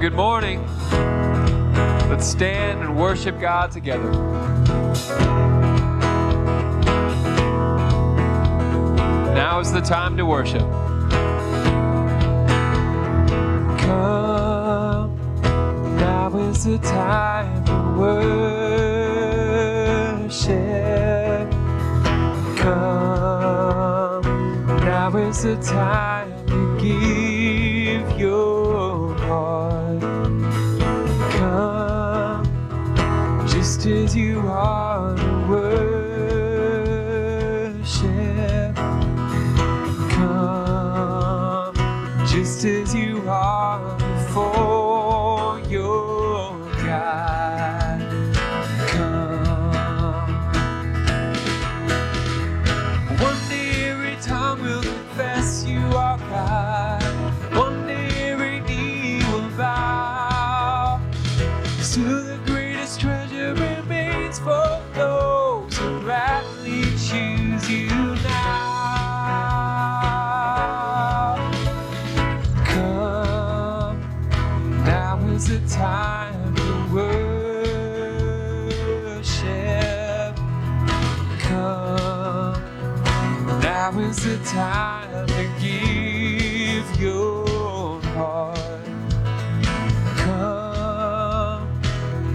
Good morning. Let's stand and worship God together. Now is the time to worship. Come, now is the time to worship. Come, now is the time to give.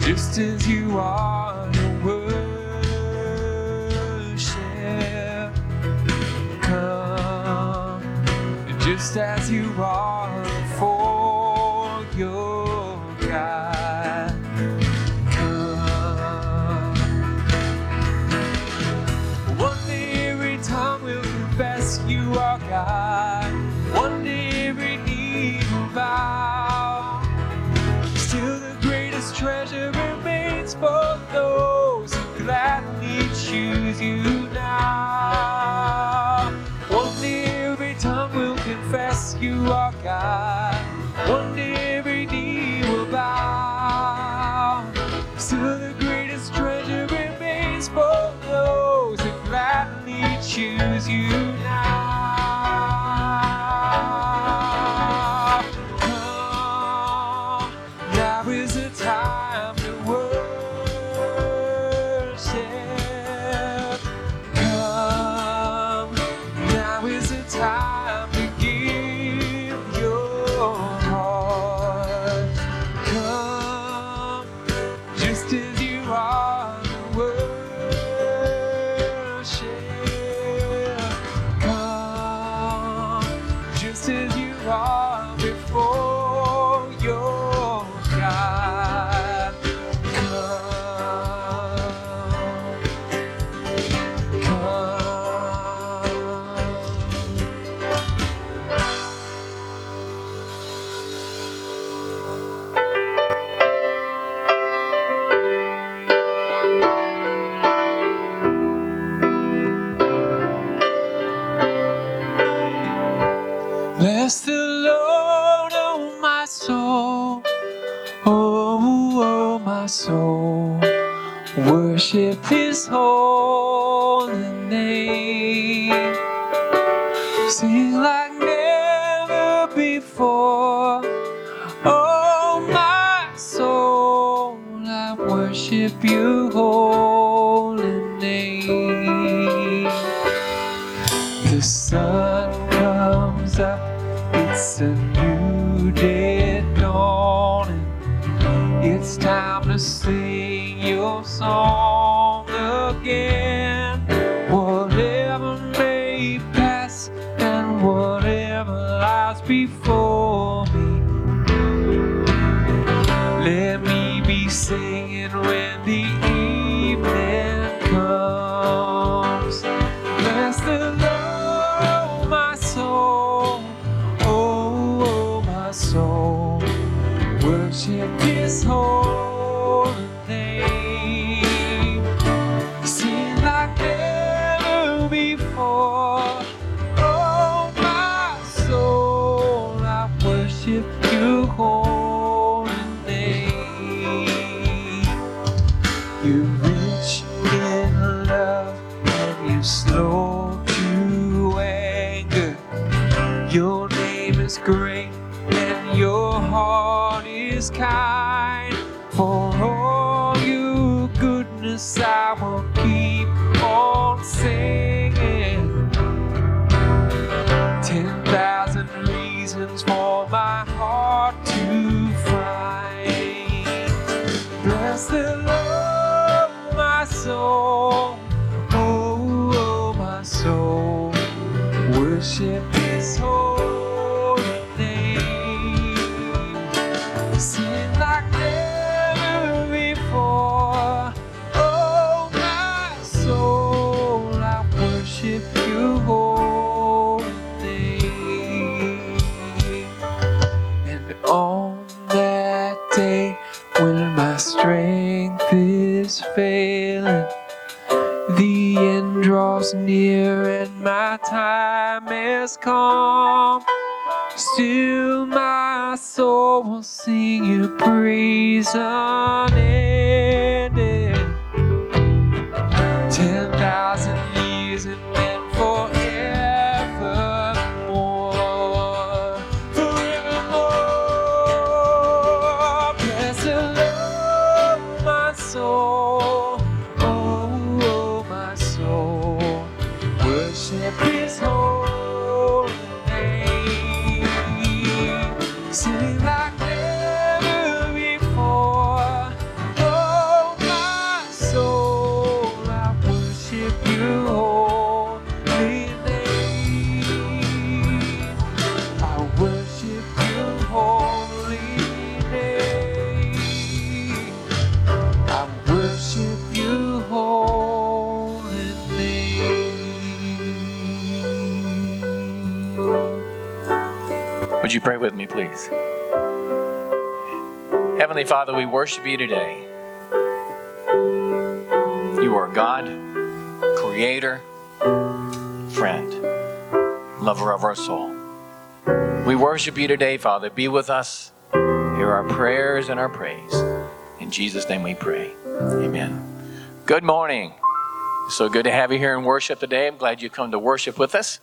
just as you are to worship. Come, just as you are. Soul will sing you praise unending. Father, we worship you today. You are God, Creator, friend, lover of our soul. We worship you today, Father. Be with us. Hear our prayers and our praise. In Jesus' name we pray. Amen. Good morning. So good to have you here in worship today. I'm glad you come to worship with us.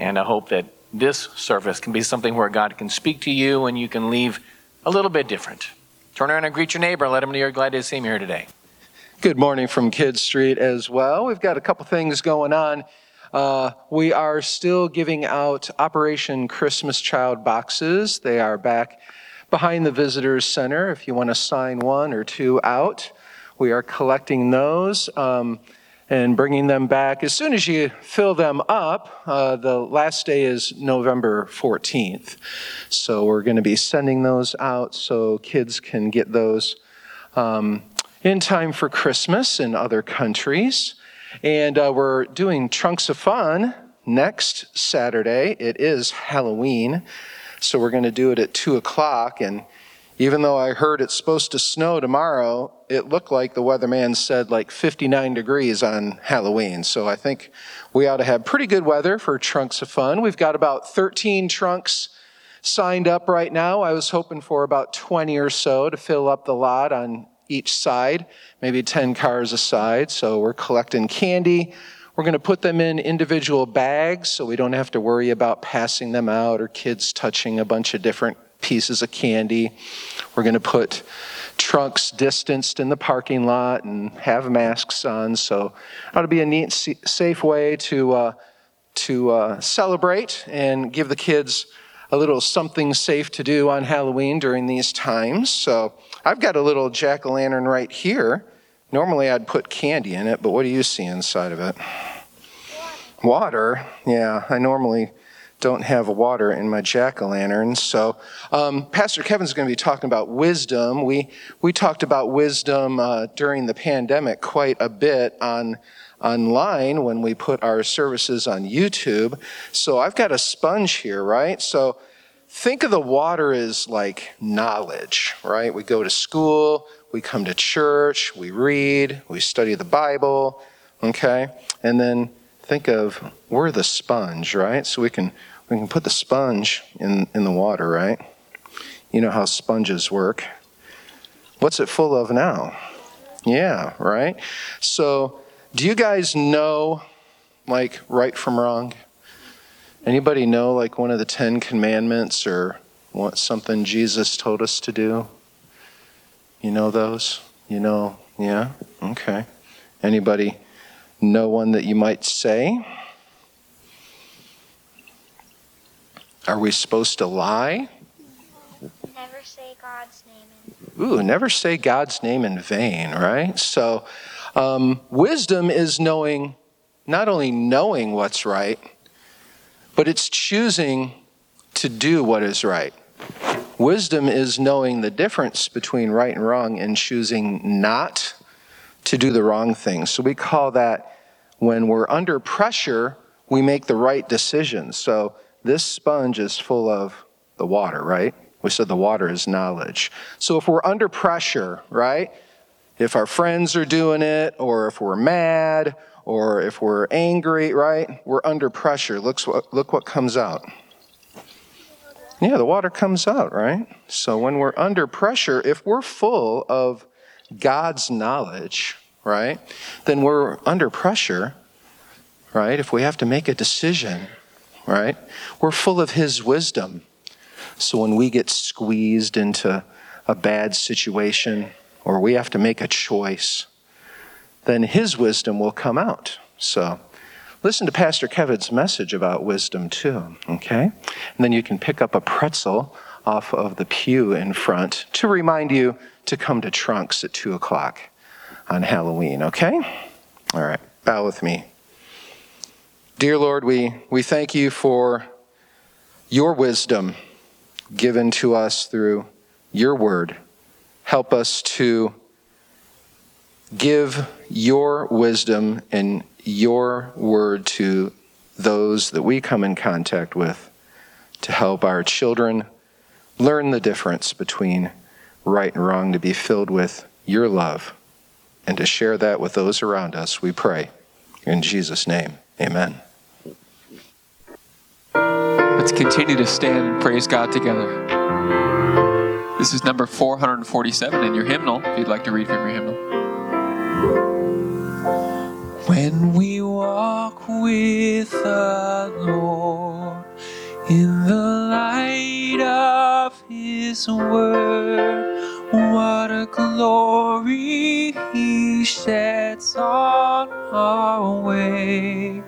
And I hope that this service can be something where God can speak to you and you can leave a little bit different. Turn around and greet your neighbor and let him know you're glad to see him here today. Good morning from Kidd Street as well. We've got a couple things going on. Uh, we are still giving out Operation Christmas Child boxes. They are back behind the Visitors Center if you want to sign one or two out. We are collecting those um, and bringing them back. As soon as you fill them up, uh, the last day is November 14th. So we're going to be sending those out so kids can get those. Um, in time for Christmas in other countries. And uh, we're doing Trunks of Fun next Saturday. It is Halloween. So we're going to do it at 2 o'clock. And even though I heard it's supposed to snow tomorrow, it looked like the weatherman said like 59 degrees on Halloween. So I think we ought to have pretty good weather for Trunks of Fun. We've got about 13 trunks signed up right now. I was hoping for about 20 or so to fill up the lot on each side, maybe 10 cars a side. So we're collecting candy. We're going to put them in individual bags so we don't have to worry about passing them out or kids touching a bunch of different pieces of candy. We're going to put trunks distanced in the parking lot and have masks on. So that'll be a neat, safe way to, uh, to uh, celebrate and give the kids a little something safe to do on Halloween during these times. So I've got a little jack o' lantern right here. Normally I'd put candy in it, but what do you see inside of it? Water. Yeah, I normally don't have water in my jack o' lantern. So, um, Pastor Kevin's going to be talking about wisdom. We we talked about wisdom uh, during the pandemic quite a bit on online when we put our services on YouTube. So I've got a sponge here, right? So think of the water as like knowledge, right? We go to school, we come to church, we read, we study the Bible, okay? And then think of we're the sponge, right? So we can we can put the sponge in, in the water, right? You know how sponges work. What's it full of now? Yeah, right? So do you guys know like right from wrong? Anybody know like one of the Ten Commandments or what something Jesus told us to do? You know those? You know, yeah? Okay. Anybody know one that you might say? Are we supposed to lie? Never say God's name. Ooh, never say God's name in vain, right? So, um, wisdom is knowing, not only knowing what's right, but it's choosing to do what is right. Wisdom is knowing the difference between right and wrong and choosing not to do the wrong thing. So, we call that when we're under pressure, we make the right decisions. So, this sponge is full of the water, right? We said the water is knowledge. So if we're under pressure, right? If our friends are doing it, or if we're mad, or if we're angry, right? We're under pressure. Look what, look what comes out. Yeah, the water comes out, right? So when we're under pressure, if we're full of God's knowledge, right, then we're under pressure, right? If we have to make a decision, right, we're full of His wisdom. So when we get squeezed into a bad situation or we have to make a choice, then His wisdom will come out. So listen to Pastor Kevin's message about wisdom too, okay? And then you can pick up a pretzel off of the pew in front to remind you to come to Trunks at 2 o'clock on Halloween, okay? All right, bow with me. Dear Lord, we, we thank you for your wisdom given to us through your word. Help us to give your wisdom and your word to those that we come in contact with to help our children learn the difference between right and wrong, to be filled with your love, and to share that with those around us, we pray. In Jesus' name, amen. Let's continue to stand and praise God together. This is number 447 in your hymnal, if you'd like to read from your hymnal. When we walk with the Lord in the light of His word, what a glory He sheds on our way.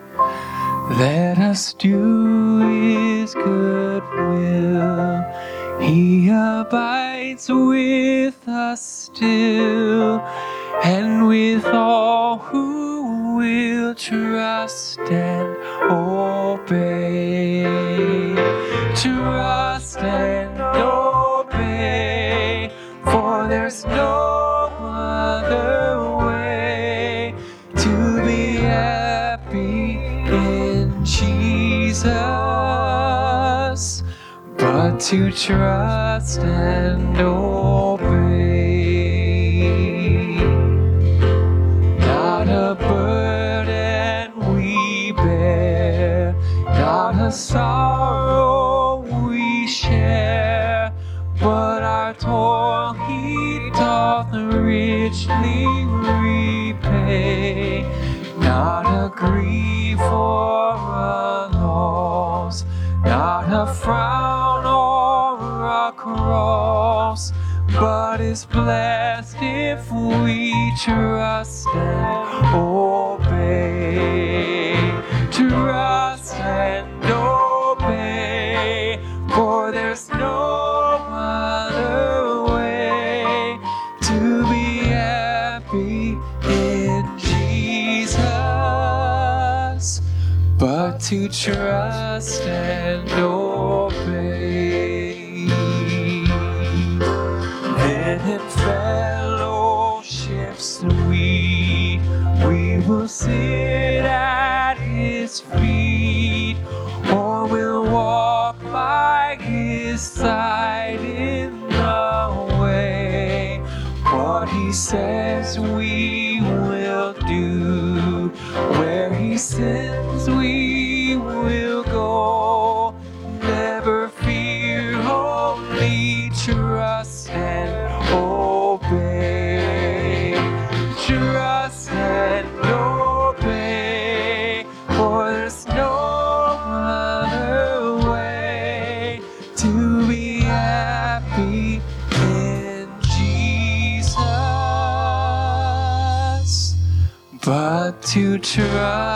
Let us do His good will. He abides with us still, and with all who will trust and obey. To trust and obey. Side in the way. What He says we will do, where He sends trust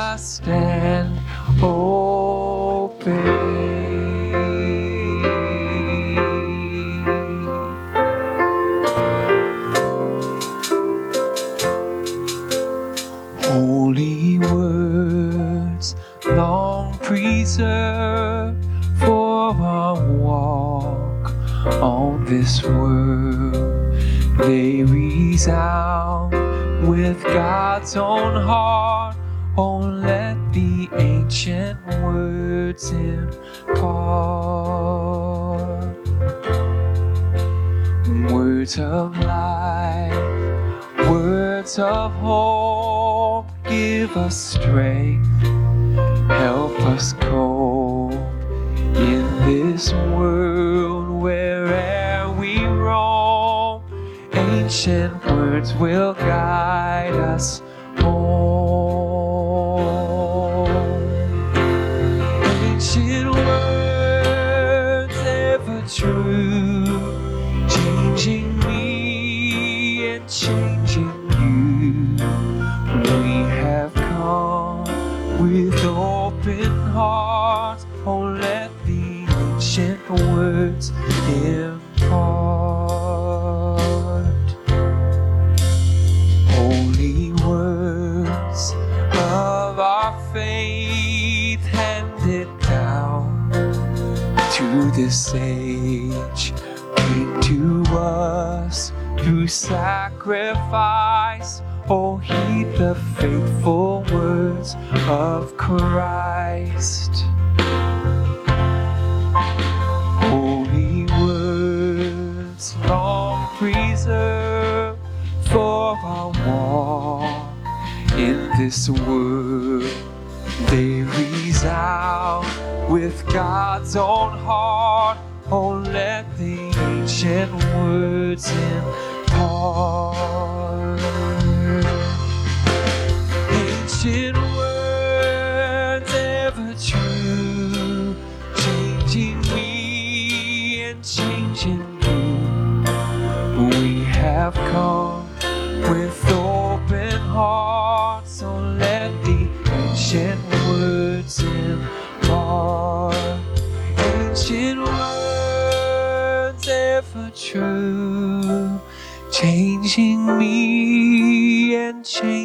Give strength, help us cope in this world where'er we roam. Ancient words will guide us home. Sacrifice. Oh, heed the faithful words of Christ. Holy words, long preserved for our walk in this world. They resound with God's own true, changing me and changing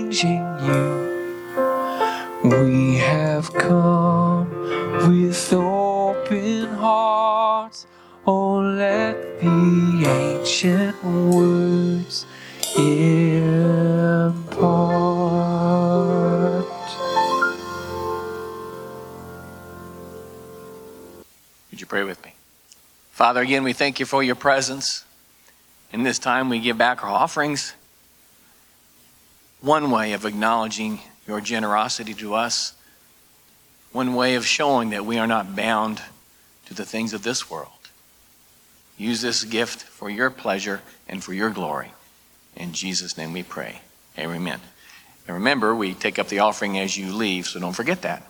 Father, again, we thank you for your presence. In this time, we give back our offerings. One way of acknowledging your generosity to us, one way of showing that we are not bound to the things of this world. Use this gift for your pleasure and for your glory. In Jesus' name we pray. Amen. And remember, we take up the offering as you leave, so don't forget that.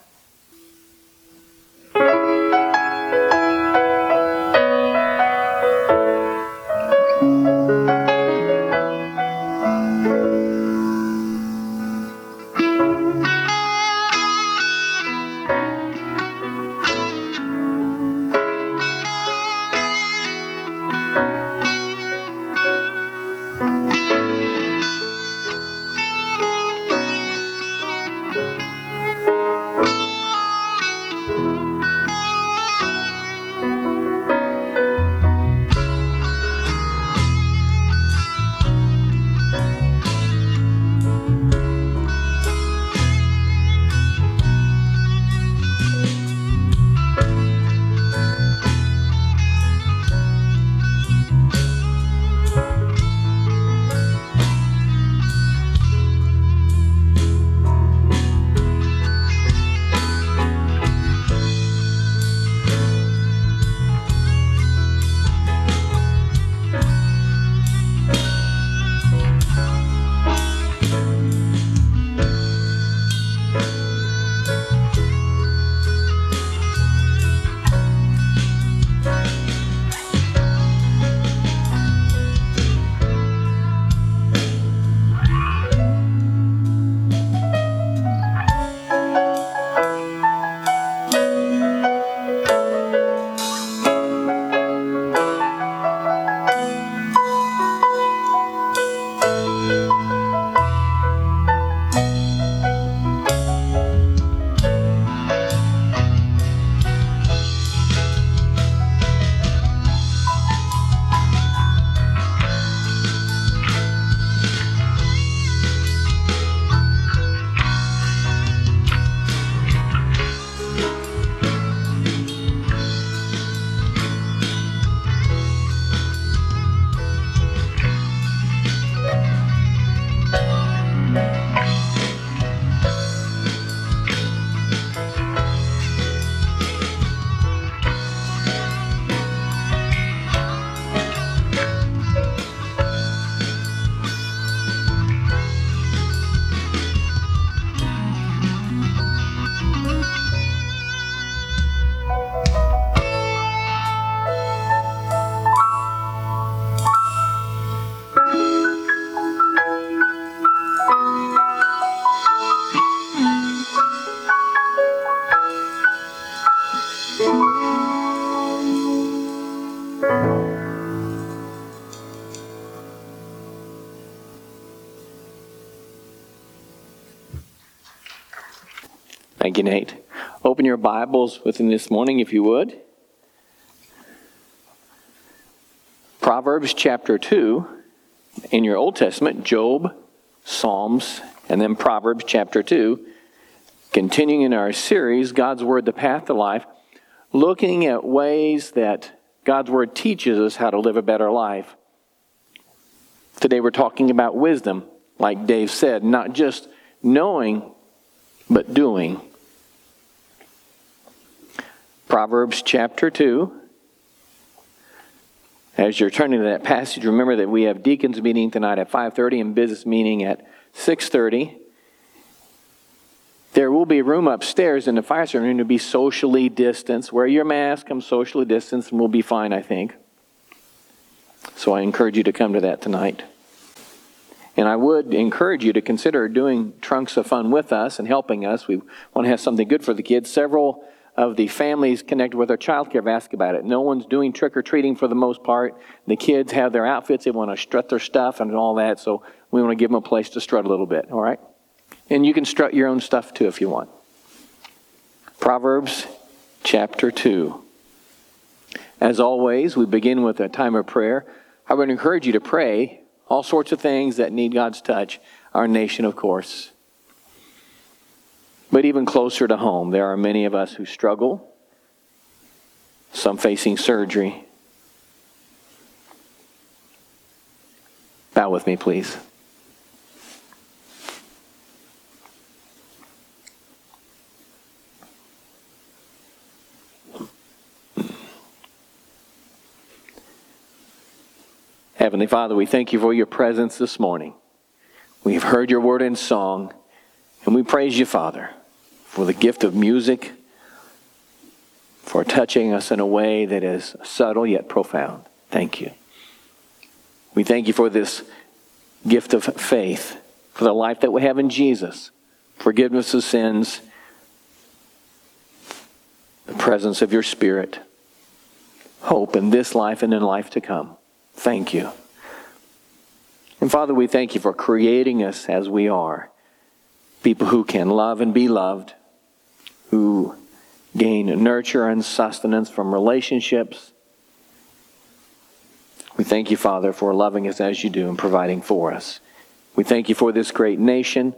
Thank. Open your Bibles with me this morning, if you would. Proverbs chapter 2 in your Old Testament, Job, Psalms, and then Proverbs chapter 2. Continuing in our series, God's Word, the Path to Life, looking at ways that God's Word teaches us how to live a better life. Today we're talking about wisdom, like Dave said, not just knowing, but doing. Proverbs chapter 2. As you're turning to that passage, remember that we have deacons meeting tonight at 5:30 and business meeting at 6:30. There will be room upstairs in the fire room to be socially distanced. Wear your mask, come socially distanced, and we'll be fine, I think. So I encourage you to come to that tonight. And I would encourage you to consider doing Trunks of Fun with us and helping us. We want to have something good for the kids. Several of the families connected with our child care have asked about it. No one's doing trick or treating for the most part. The kids have their outfits, they want to strut their stuff and all that, so we want to give them a place to strut a little bit, all right? And you can strut your own stuff too if you want. Proverbs chapter 2. As always, we begin with a time of prayer. I would encourage you to pray all sorts of things that need God's touch. Our nation, of course. But even closer to home, there are many of us who struggle, some facing surgery. Bow with me, please. Heavenly Father, we thank you for your presence this morning. We have heard your word in song, and we praise you, Father, for the gift of music, for touching us in a way that is subtle yet profound. Thank you. We thank you for this gift of faith, for the life that we have in Jesus, forgiveness of sins, the presence of your Spirit, hope in this life and in life to come. Thank you. And Father, we thank you for creating us as we are people who can love and be loved, who gain nurture and sustenance from relationships. We thank you, Father, for loving us as you do and providing for us. We thank you for this great nation,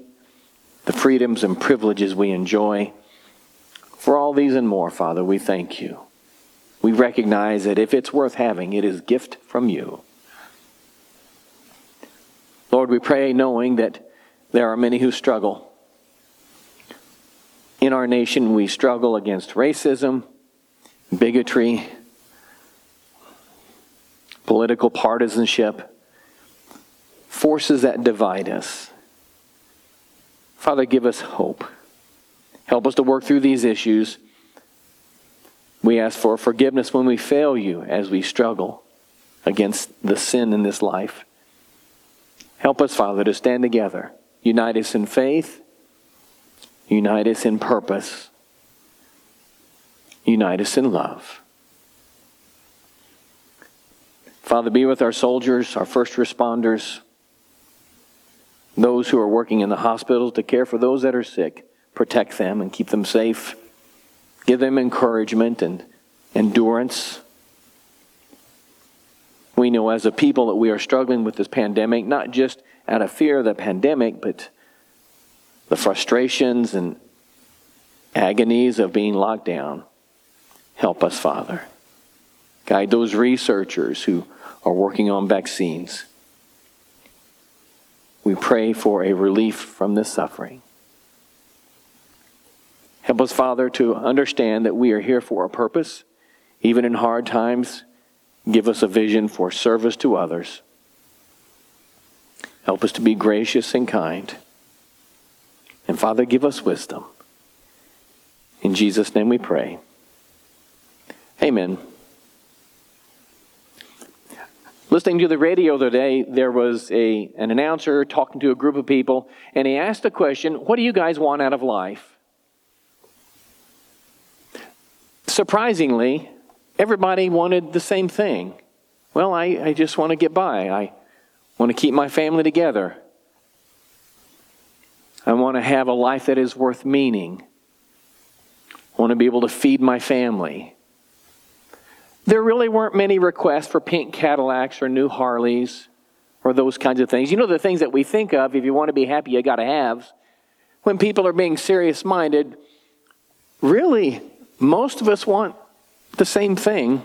the freedoms and privileges we enjoy. For all these and more, Father, we thank you. We recognize that if it's worth having, it is gift from you. Lord, we pray knowing that there are many who struggle. In our nation, we struggle against racism, bigotry, political partisanship, forces that divide us. Father, give us hope. Help us to work through these issues. We ask for forgiveness when we fail you as we struggle against the sin in this life. Help us, Father, to stand together. Unite us in faith. Unite us in purpose. Unite us in love. Father, be with our soldiers, our first responders, those who are working in the hospitals to care for those that are sick. Protect them and keep them safe. Give them encouragement and endurance. We know as a people that we are struggling with this pandemic, not just out of fear of the pandemic, but the frustrations and agonies of being locked down. Help us, Father. Guide those researchers who are working on vaccines. We pray for a relief from this suffering. Help us, Father, to understand that we are here for a purpose, even in hard times. Give us a vision for service to others. Help us to be gracious and kind. And Father, give us wisdom. In Jesus' name we pray. Amen. Listening to the radio the other day, there was a, an announcer talking to a group of people, and he asked the question, What do you guys want out of life? Surprisingly, everybody wanted the same thing. Well, I, I just want to get by. I want to keep my family together. I want to have a life that is worth meaning. I want to be able to feed my family. There really weren't many requests for pink Cadillacs or new Harleys or those kinds of things. You know, the things that we think of if you want to be happy, you got to have. When people are being serious minded, really, most of us want the same thing.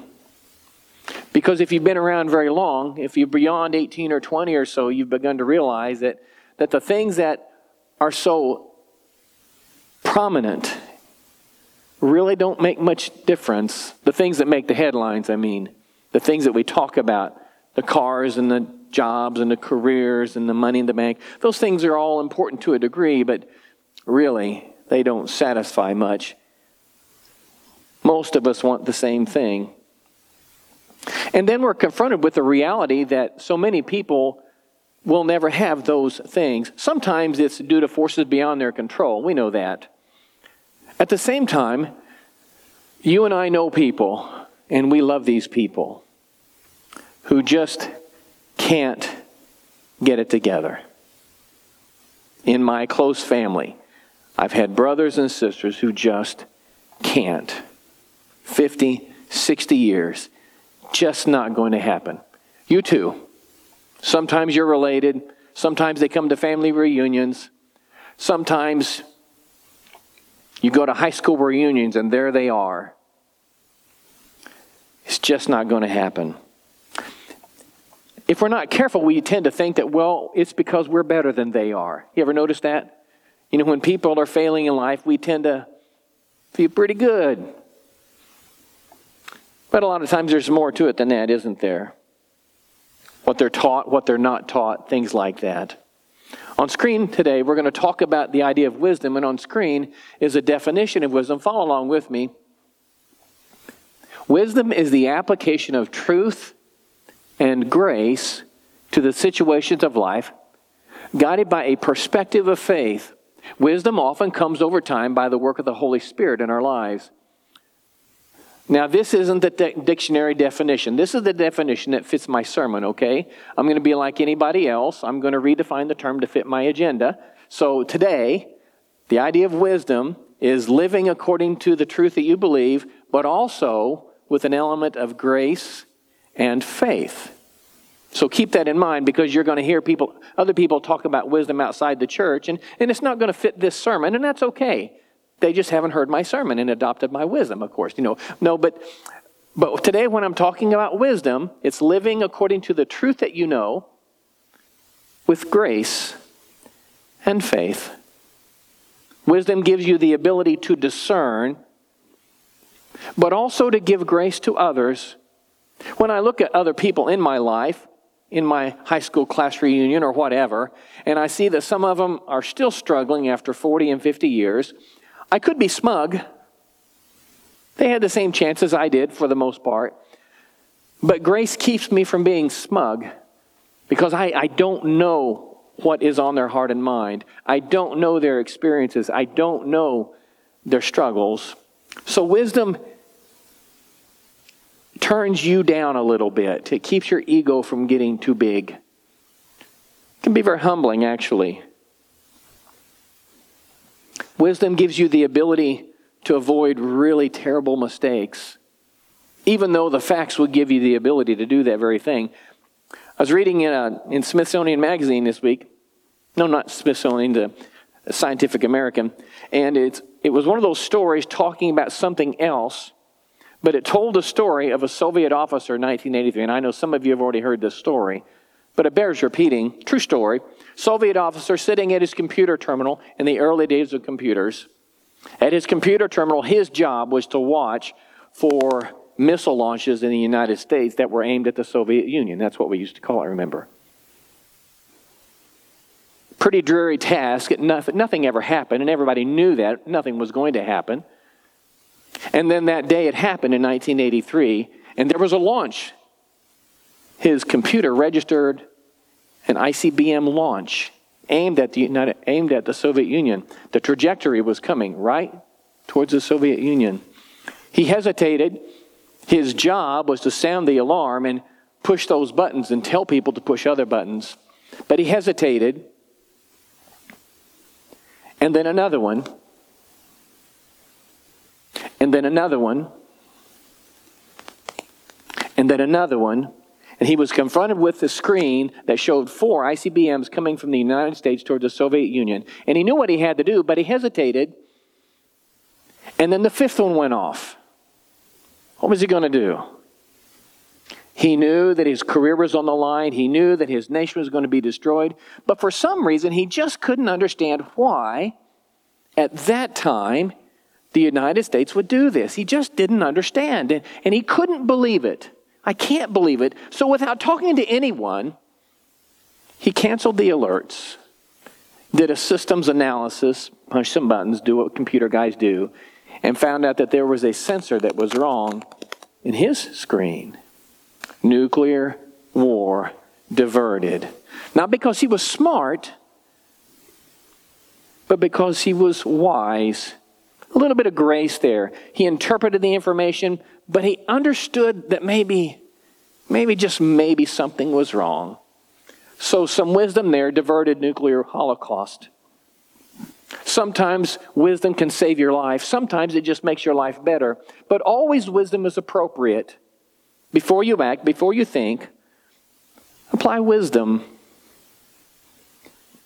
Because if you've been around very long, if you're beyond 18 or 20 or so, you've begun to realize that, that the things that are so prominent really don't make much difference. The things that make the headlines, I mean, the things that we talk about, the cars and the jobs and the careers and the money in the bank, those things are all important to a degree, but really, they don't satisfy much. Most of us want the same thing. And then we're confronted with the reality that so many people will never have those things. Sometimes it's due to forces beyond their control. We know that. At the same time, you and I know people, and we love these people who just can't get it together. In my close family, I've had brothers and sisters who just can't. 50, 60 years, just not going to happen. You too. Sometimes you're related, sometimes they come to family reunions, sometimes you go to high school reunions and there they are. It's just not going to happen. If we're not careful, we tend to think that, well, it's because we're better than they are. You ever notice that? You know, when people are failing in life, we tend to feel pretty good. But a lot of times there's more to it than that, isn't there? What they're taught, what they're not taught, things like that. On screen today, we're going to talk about the idea of wisdom, and on screen is a definition of wisdom. Follow along with me. Wisdom is the application of truth and grace to the situations of life, guided by a perspective of faith. Wisdom often comes over time by the work of the Holy Spirit in our lives. Now, this isn't the de- dictionary definition. This is the definition that fits my sermon, okay? I'm going to be like anybody else. I'm going to redefine the term to fit my agenda. So, today, the idea of wisdom is living according to the truth that you believe, but also with an element of grace and faith. So keep that in mind because you're going to hear people, other people talk about wisdom outside the church, and, and it's not going to fit this sermon, and that's okay. They just haven't heard my sermon and adopted my wisdom, of course. You know, no, but but today when I'm talking about wisdom, it's living according to the truth that you know with grace and faith. Wisdom gives you the ability to discern, but also to give grace to others. When I look at other people in my life, in my high school class reunion or whatever, and I see that some of them are still struggling after 40 and 50 years, I could be smug. They had the same chances I did for the most part. But grace keeps me from being smug because I, I don't know what is on their heart and mind. I don't know their experiences. I don't know their struggles. So wisdom turns you down a little bit. It keeps your ego from getting too big. It can be very humbling, actually. Wisdom gives you the ability to avoid really terrible mistakes, even though the facts would give you the ability to do that very thing. I was reading in, a, in Smithsonian Magazine this week. No, not Smithsonian, the Scientific American. And it's, it was one of those stories talking about something else, but it told the story of a Soviet officer in 1983. And I know some of you have already heard this story, but it bears repeating. True story. Soviet officer sitting at his computer terminal in the early days of computers. At his computer terminal, his job was to watch for missile launches in the United States that were aimed at the Soviet Union. That's what we used to call it, remember? Pretty dreary task. Nothing, nothing ever happened, and everybody knew that. Nothing was going to happen. And then that day it happened in 1983, and there was a launch. His computer registered an ICBM launch aimed at the United, aimed at the Soviet Union. The trajectory was coming right towards the Soviet Union. He hesitated. His job was to sound the alarm and push those buttons and tell people to push other buttons. But he hesitated. And then another one. and then another one, and then another one. And he was confronted with the screen that showed four ICBMs coming from the United States toward the Soviet Union. And he knew what he had to do, but he hesitated. And then the fifth one went off. What was he going to do? He knew that his career was on the line. He knew that his nation was going to be destroyed. But for some reason, he just couldn't understand why, at that time, the United States would do this. He just didn't understand. And, and he couldn't believe it. I can't believe it. So, without talking to anyone, he canceled the alerts, did a systems analysis, punched some buttons, do what computer guys do, and found out that there was a sensor that was wrong in his screen. Nuclear war diverted. Not because he was smart, but because he was wise. A little bit of grace there. He interpreted the information, but he understood that maybe, maybe just maybe something was wrong. So some wisdom there diverted nuclear holocaust. Sometimes wisdom can save your life. Sometimes it just makes your life better. But always wisdom is appropriate. Before you act, before you think, apply wisdom.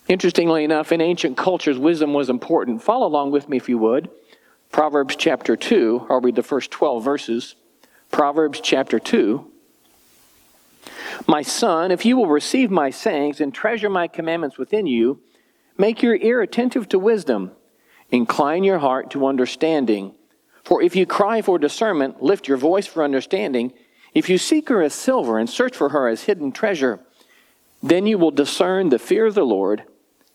Interestingly enough, in ancient cultures, wisdom was important. Follow along with me if you would. Proverbs chapter 2, I'll read the first 12 verses. Proverbs chapter 2. My son, if you will receive my sayings and treasure my commandments within you, make your ear attentive to wisdom, incline your heart to understanding. For if you cry for discernment, lift your voice for understanding. If you seek her as silver and search for her as hidden treasure, then you will discern the fear of the Lord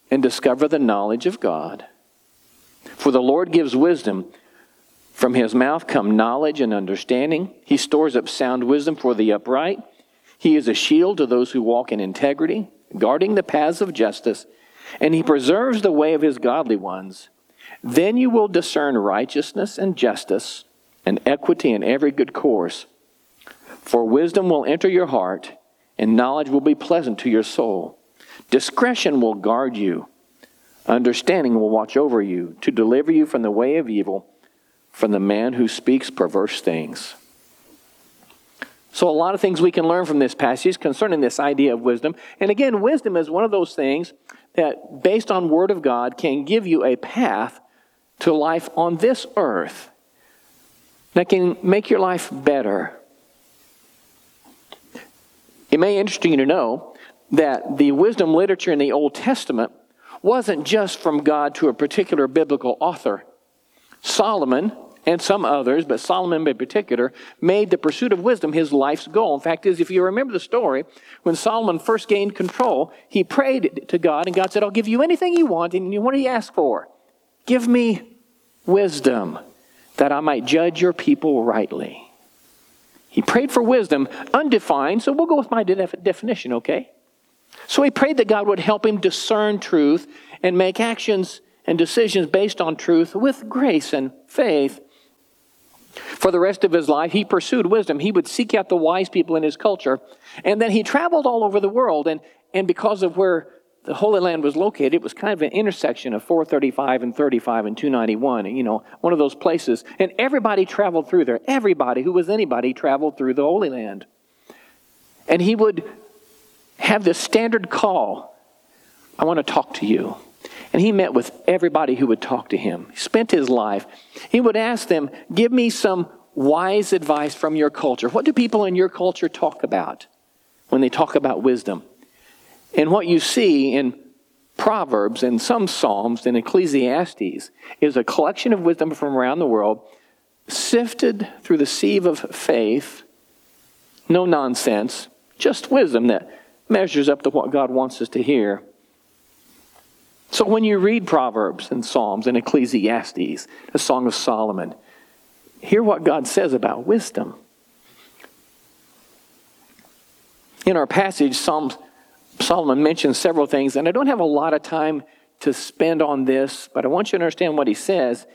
and discover the knowledge of God. For the Lord gives wisdom. From his mouth come knowledge and understanding. He stores up sound wisdom for the upright. He is a shield to those who walk in integrity, guarding the paths of justice, and he preserves the way of his godly ones. Then you will discern righteousness and justice and equity in every good course. For wisdom will enter your heart, and knowledge will be pleasant to your soul. Discretion will guard you Understanding will watch over you to deliver you from the way of evil, from the man who speaks perverse things. So, a lot of things we can learn from this passage concerning this idea of wisdom. And again, wisdom is one of those things that, based on Word of God, can give you a path to life on this earth that can make your life better. It may interest you to know that the wisdom literature in the Old Testament wasn't just from God to a particular biblical author. Solomon and some others, but Solomon in particular, made the pursuit of wisdom his life's goal. In fact, is if you remember the story, when Solomon first gained control, he prayed to God, and God said, I'll give you anything you want, and what did he ask for? Give me wisdom that I might judge your people rightly. He prayed for wisdom, undefined, so we'll go with my definition, okay? So he prayed that God would help him discern truth and make actions and decisions based on truth with grace and faith. For the rest of his life, he pursued wisdom. He would seek out the wise people in his culture. And then he traveled all over the world. And, and because of where the Holy Land was located, it was kind of an intersection of 435 and 35 and 291, you know, one of those places. And everybody traveled through there. Everybody who was anybody traveled through the Holy Land. And he would have this standard call I want to talk to you. And he met with everybody who would talk to him. He spent his life. He would ask them, Give me some wise advice from your culture. What do people in your culture talk about when they talk about wisdom? And what you see in Proverbs and some Psalms and Ecclesiastes is a collection of wisdom from around the world, sifted through the sieve of faith, no nonsense, just wisdom that measures up to what God wants us to hear. So when you read Proverbs and Psalms and Ecclesiastes, the Song of Solomon, hear what God says about wisdom. In our passage, Psalm, Solomon mentions several things, and I don't have a lot of time to spend on this, but I want you to understand what he says.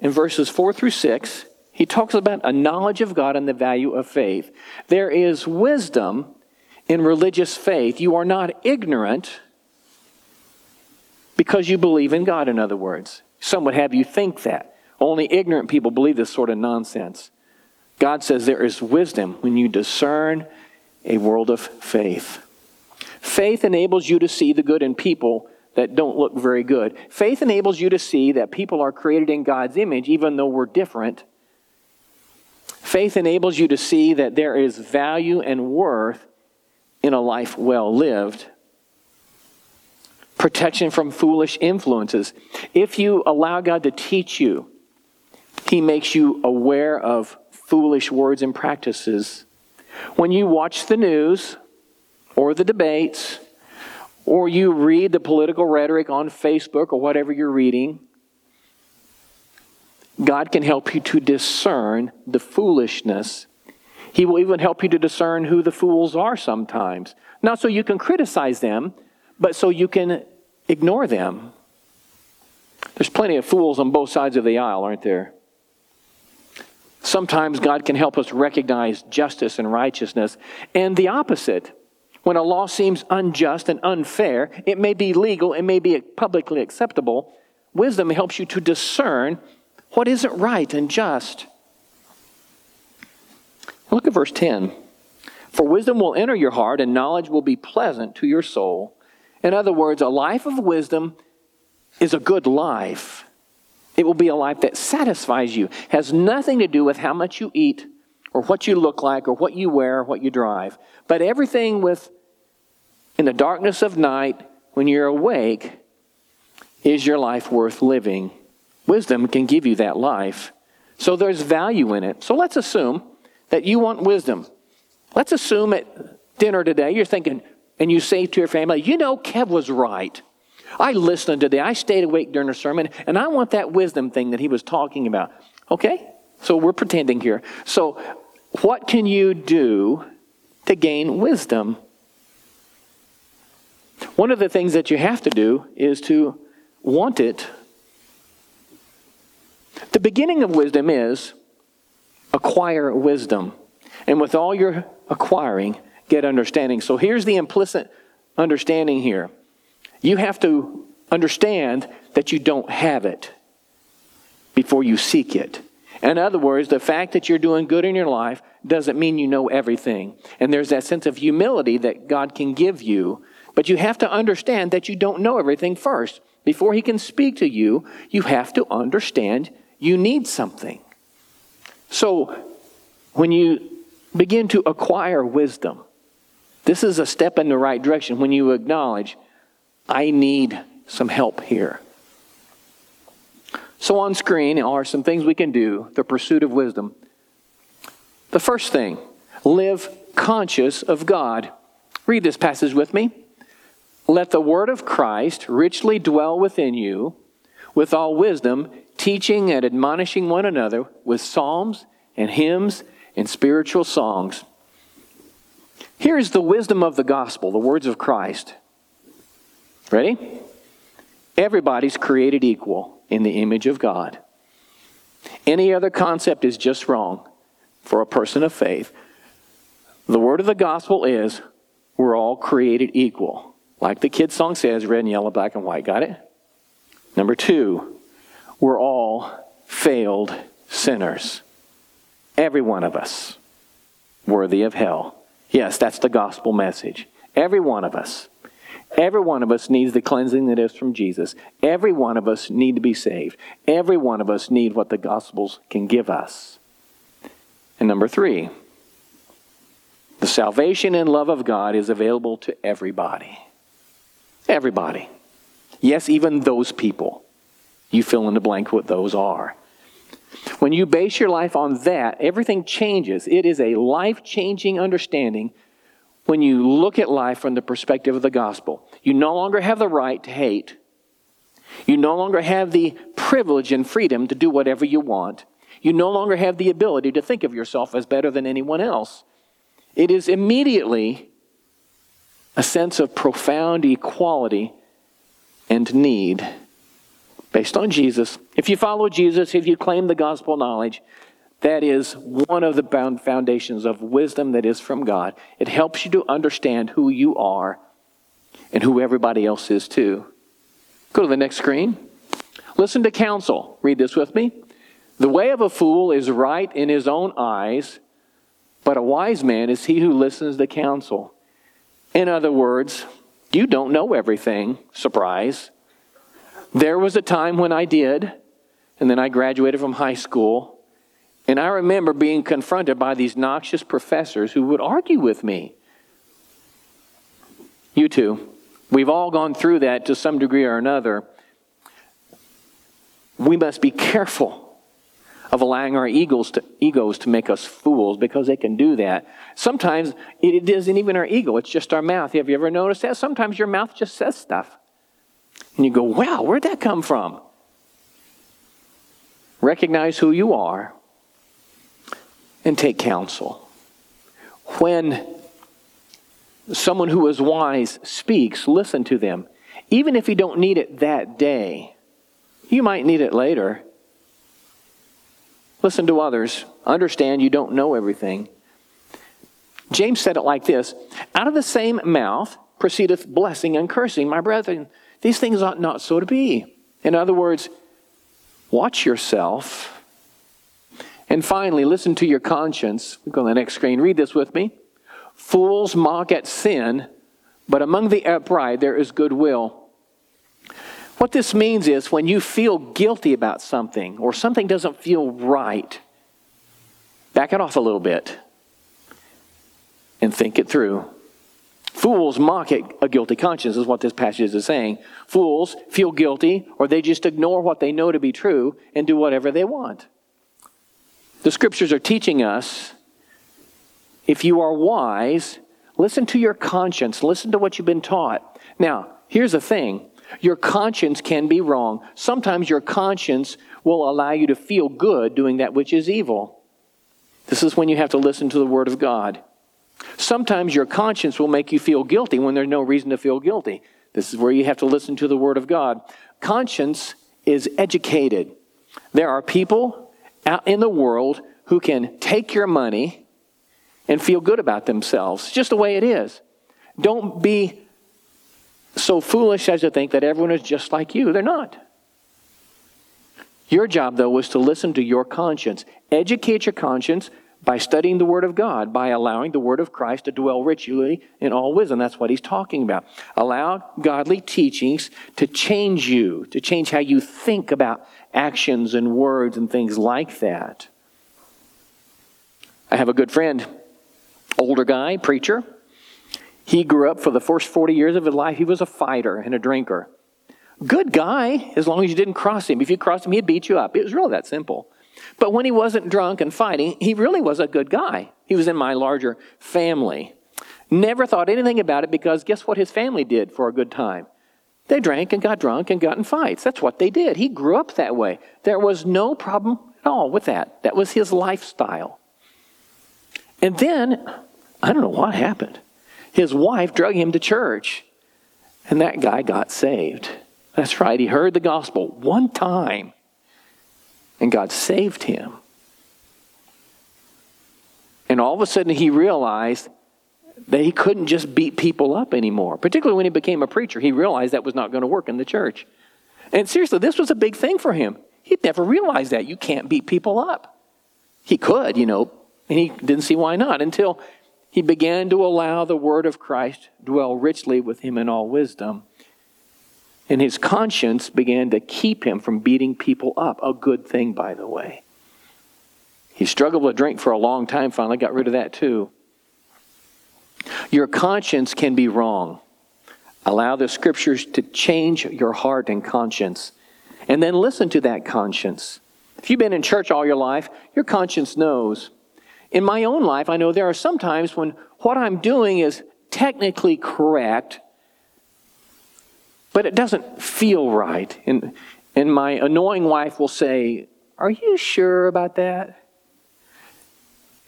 In verses 4 through 6, he talks about a knowledge of God and the value of faith. There is wisdom in religious faith. You are not ignorant because you believe in God, in other words. Some would have you think that. Only ignorant people believe this sort of nonsense. God says there is wisdom when you discern a world of faith. Faith enables you to see the good in people that don't look very good. Faith enables you to see that people are created in God's image, even though we're different. Faith enables you to see that there is value and worth in a life well lived. Protection from foolish influences. If you allow God to teach you, He makes you aware of foolish words and practices. When you watch the news or the debates, or you read the political rhetoric on Facebook or whatever you're reading, God can help you to discern the foolishness. He will even help you to discern who the fools are sometimes. Not so you can criticize them, but so you can ignore them. There's plenty of fools on both sides of the aisle, aren't there? Sometimes God can help us recognize justice and righteousness, and the opposite. When a law seems unjust and unfair, it may be legal, it may be publicly acceptable. Wisdom helps you to discern what isn't right and just. Look at verse 10. For wisdom will enter your heart, and knowledge will be pleasant to your soul. In other words, a life of wisdom is a good life. It will be a life that satisfies you, has nothing to do with how much you eat, or what you look like, or what you wear, or what you drive. But everything with, in the darkness of night, when you're awake, is your life worth living? Wisdom can give you that life. So there's value in it. So let's assume that you want wisdom. Let's assume at dinner today you're thinking, and you say to your family, you know, Kev was right. I listened today. I stayed awake during the sermon, and I want that wisdom thing that he was talking about. Okay? So we're pretending here. So, what can you do to gain wisdom? One of the things that you have to do is to want it. The beginning of wisdom is acquire wisdom. And with all your acquiring, get understanding. So here's the implicit understanding here you have to understand that you don't have it before you seek it. In other words, the fact that you're doing good in your life doesn't mean you know everything. And there's that sense of humility that God can give you. But you have to understand that you don't know everything first. Before He can speak to you, you have to understand you need something. So, when you begin to acquire wisdom, this is a step in the right direction when you acknowledge, I need some help here. So, on screen are some things we can do, the pursuit of wisdom. The first thing, live conscious of God. Read this passage with me. Let the word of Christ richly dwell within you with all wisdom, teaching and admonishing one another with psalms and hymns and spiritual songs. Here is the wisdom of the gospel, the words of Christ. Ready? Everybody's created equal in the image of God. Any other concept is just wrong for a person of faith. The word of the gospel is we're all created equal. Like the kid song says, red and yellow, black and white. Got it? Number two, we're all failed sinners. Every one of us worthy of hell. Yes, that's the gospel message. Every one of us. Every one of us needs the cleansing that is from Jesus. Every one of us need to be saved. Every one of us need what the gospels can give us. And number 3, the salvation and love of God is available to everybody. Everybody. Yes, even those people. You fill in the blank what those are. When you base your life on that, everything changes. It is a life changing understanding when you look at life from the perspective of the gospel. You no longer have the right to hate. You no longer have the privilege and freedom to do whatever you want. You no longer have the ability to think of yourself as better than anyone else. It is immediately a sense of profound equality and need based on Jesus. If you follow Jesus, if you claim the gospel knowledge, that is one of the foundations of wisdom that is from God. It helps you to understand who you are and who everybody else is too. Go to the next screen. Listen to counsel. Read this with me. The way of a fool is right in his own eyes, but a wise man is he who listens to counsel. In other words, you don't know everything. Surprise. There was a time when I did, and then I graduated from high school, and I remember being confronted by these noxious professors who would argue with me. You too. We've all gone through that to some degree or another. We must be careful of allowing our egos to, egos to make us fools because they can do that. Sometimes it isn't even our ego, it's just our mouth. Have you ever noticed that? Sometimes your mouth just says stuff. And you go, wow, where'd that come from? Recognize who you are and take counsel. When someone who is wise speaks, listen to them. Even if you don't need it that day, you might need it later. Listen to others. Understand you don't know everything. James said it like this Out of the same mouth proceedeth blessing and cursing. My brethren, these things ought not so to be. In other words, watch yourself. And finally, listen to your conscience. We go to the next screen. Read this with me. Fools mock at sin, but among the upright there is goodwill. What this means is when you feel guilty about something or something doesn't feel right, back it off a little bit and think it through. Fools mock at a guilty conscience, is what this passage is saying. Fools feel guilty or they just ignore what they know to be true and do whatever they want. The scriptures are teaching us if you are wise, listen to your conscience, listen to what you've been taught. Now, here's the thing your conscience can be wrong. Sometimes your conscience will allow you to feel good doing that which is evil. This is when you have to listen to the Word of God. Sometimes your conscience will make you feel guilty when there's no reason to feel guilty. This is where you have to listen to the Word of God. Conscience is educated. There are people out in the world who can take your money and feel good about themselves. It's just the way it is. Don't be so foolish as to think that everyone is just like you. They're not. Your job, though, was to listen to your conscience. Educate your conscience by studying the Word of God, by allowing the Word of Christ to dwell richly in all wisdom. That's what he's talking about. Allow godly teachings to change you, to change how you think about actions and words and things like that. I have a good friend, older guy, preacher. He grew up for the first 40 years of his life, he was a fighter and a drinker. Good guy, as long as you didn't cross him. If you crossed him, he'd beat you up. It was really that simple. But when he wasn't drunk and fighting, he really was a good guy. He was in my larger family. Never thought anything about it because guess what his family did for a good time? They drank and got drunk and got in fights. That's what they did. He grew up that way. There was no problem at all with that. That was his lifestyle. And then, I don't know what happened his wife drug him to church. And that guy got saved. That's right, he heard the gospel one time, and God saved him. And all of a sudden, he realized that he couldn't just beat people up anymore. Particularly when he became a preacher, he realized that was not going to work in the church. And seriously, this was a big thing for him. He'd never realized that. You can't beat people up. He could, you know, and he didn't see why not until he began to allow the word of Christ dwell richly with him in all wisdom. And his conscience began to keep him from beating people up. A good thing, by the way. He struggled with drink for a long time, finally got rid of that too. Your conscience can be wrong. Allow the scriptures to change your heart and conscience. And then listen to that conscience. If you've been in church all your life, your conscience knows in my own life, I know there are some times when what I'm doing is technically correct, but it doesn't feel right. And, and my annoying wife will say, Are you sure about that?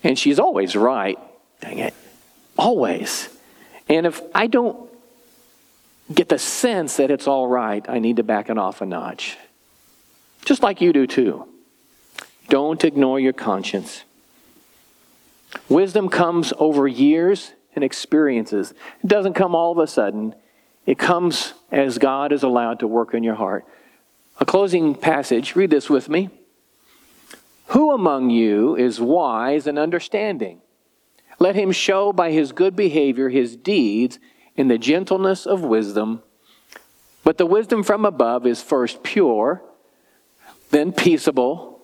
And she's always right. Dang it. Always. And if I don't get the sense that it's all right, I need to back it off a notch. Just like you do too. Don't ignore your conscience. Wisdom comes over years and experiences. It doesn't come all of a sudden. It comes as God is allowed to work in your heart. A closing passage, read this with me. Who among you is wise and understanding? Let him show by his good behavior his deeds in the gentleness of wisdom. But the wisdom from above is first pure, then peaceable,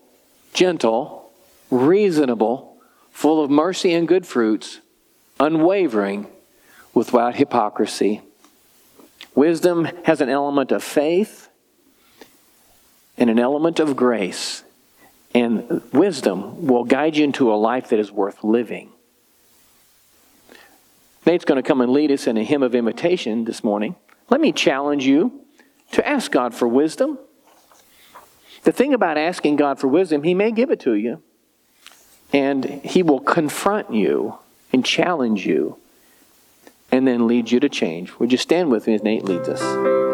gentle, reasonable, full of mercy and good fruits, unwavering, without hypocrisy. Wisdom has an element of faith and an element of grace. And wisdom will guide you into a life that is worth living. Nate's going to come and lead us in a hymn of invitation this morning. Let me challenge you to ask God for wisdom. The thing about asking God for wisdom, He may give it to you, and He will confront you and challenge you, and then leads you to change. Would you stand with me as Nate leads us?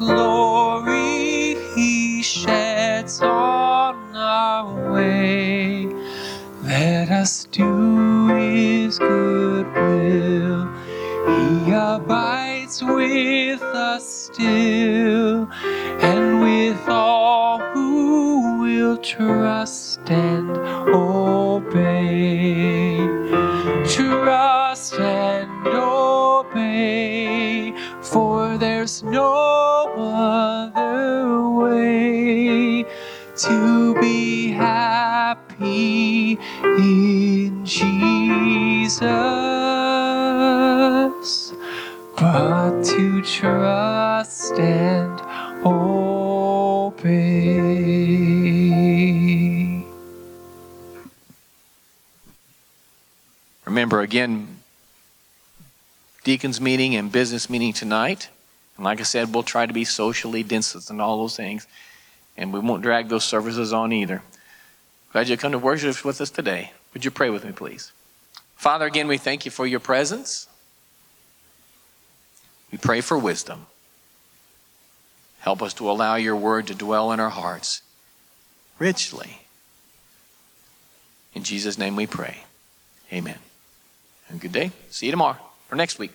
Glory He sheds on our way. Let us do His good will. He abides with us still, and with all who will trust and obey. Remember, again, deacons meeting and business meeting tonight. And like I said, we'll try to be socially distanced and all those things. And we won't drag those services on either. Glad you come to worship with us today. Would you pray with me, please? Father, again, we thank you for your presence. We pray for wisdom. Help us to allow your word to dwell in our hearts richly. In Jesus' name we pray. Amen. And good day. See you tomorrow or next week.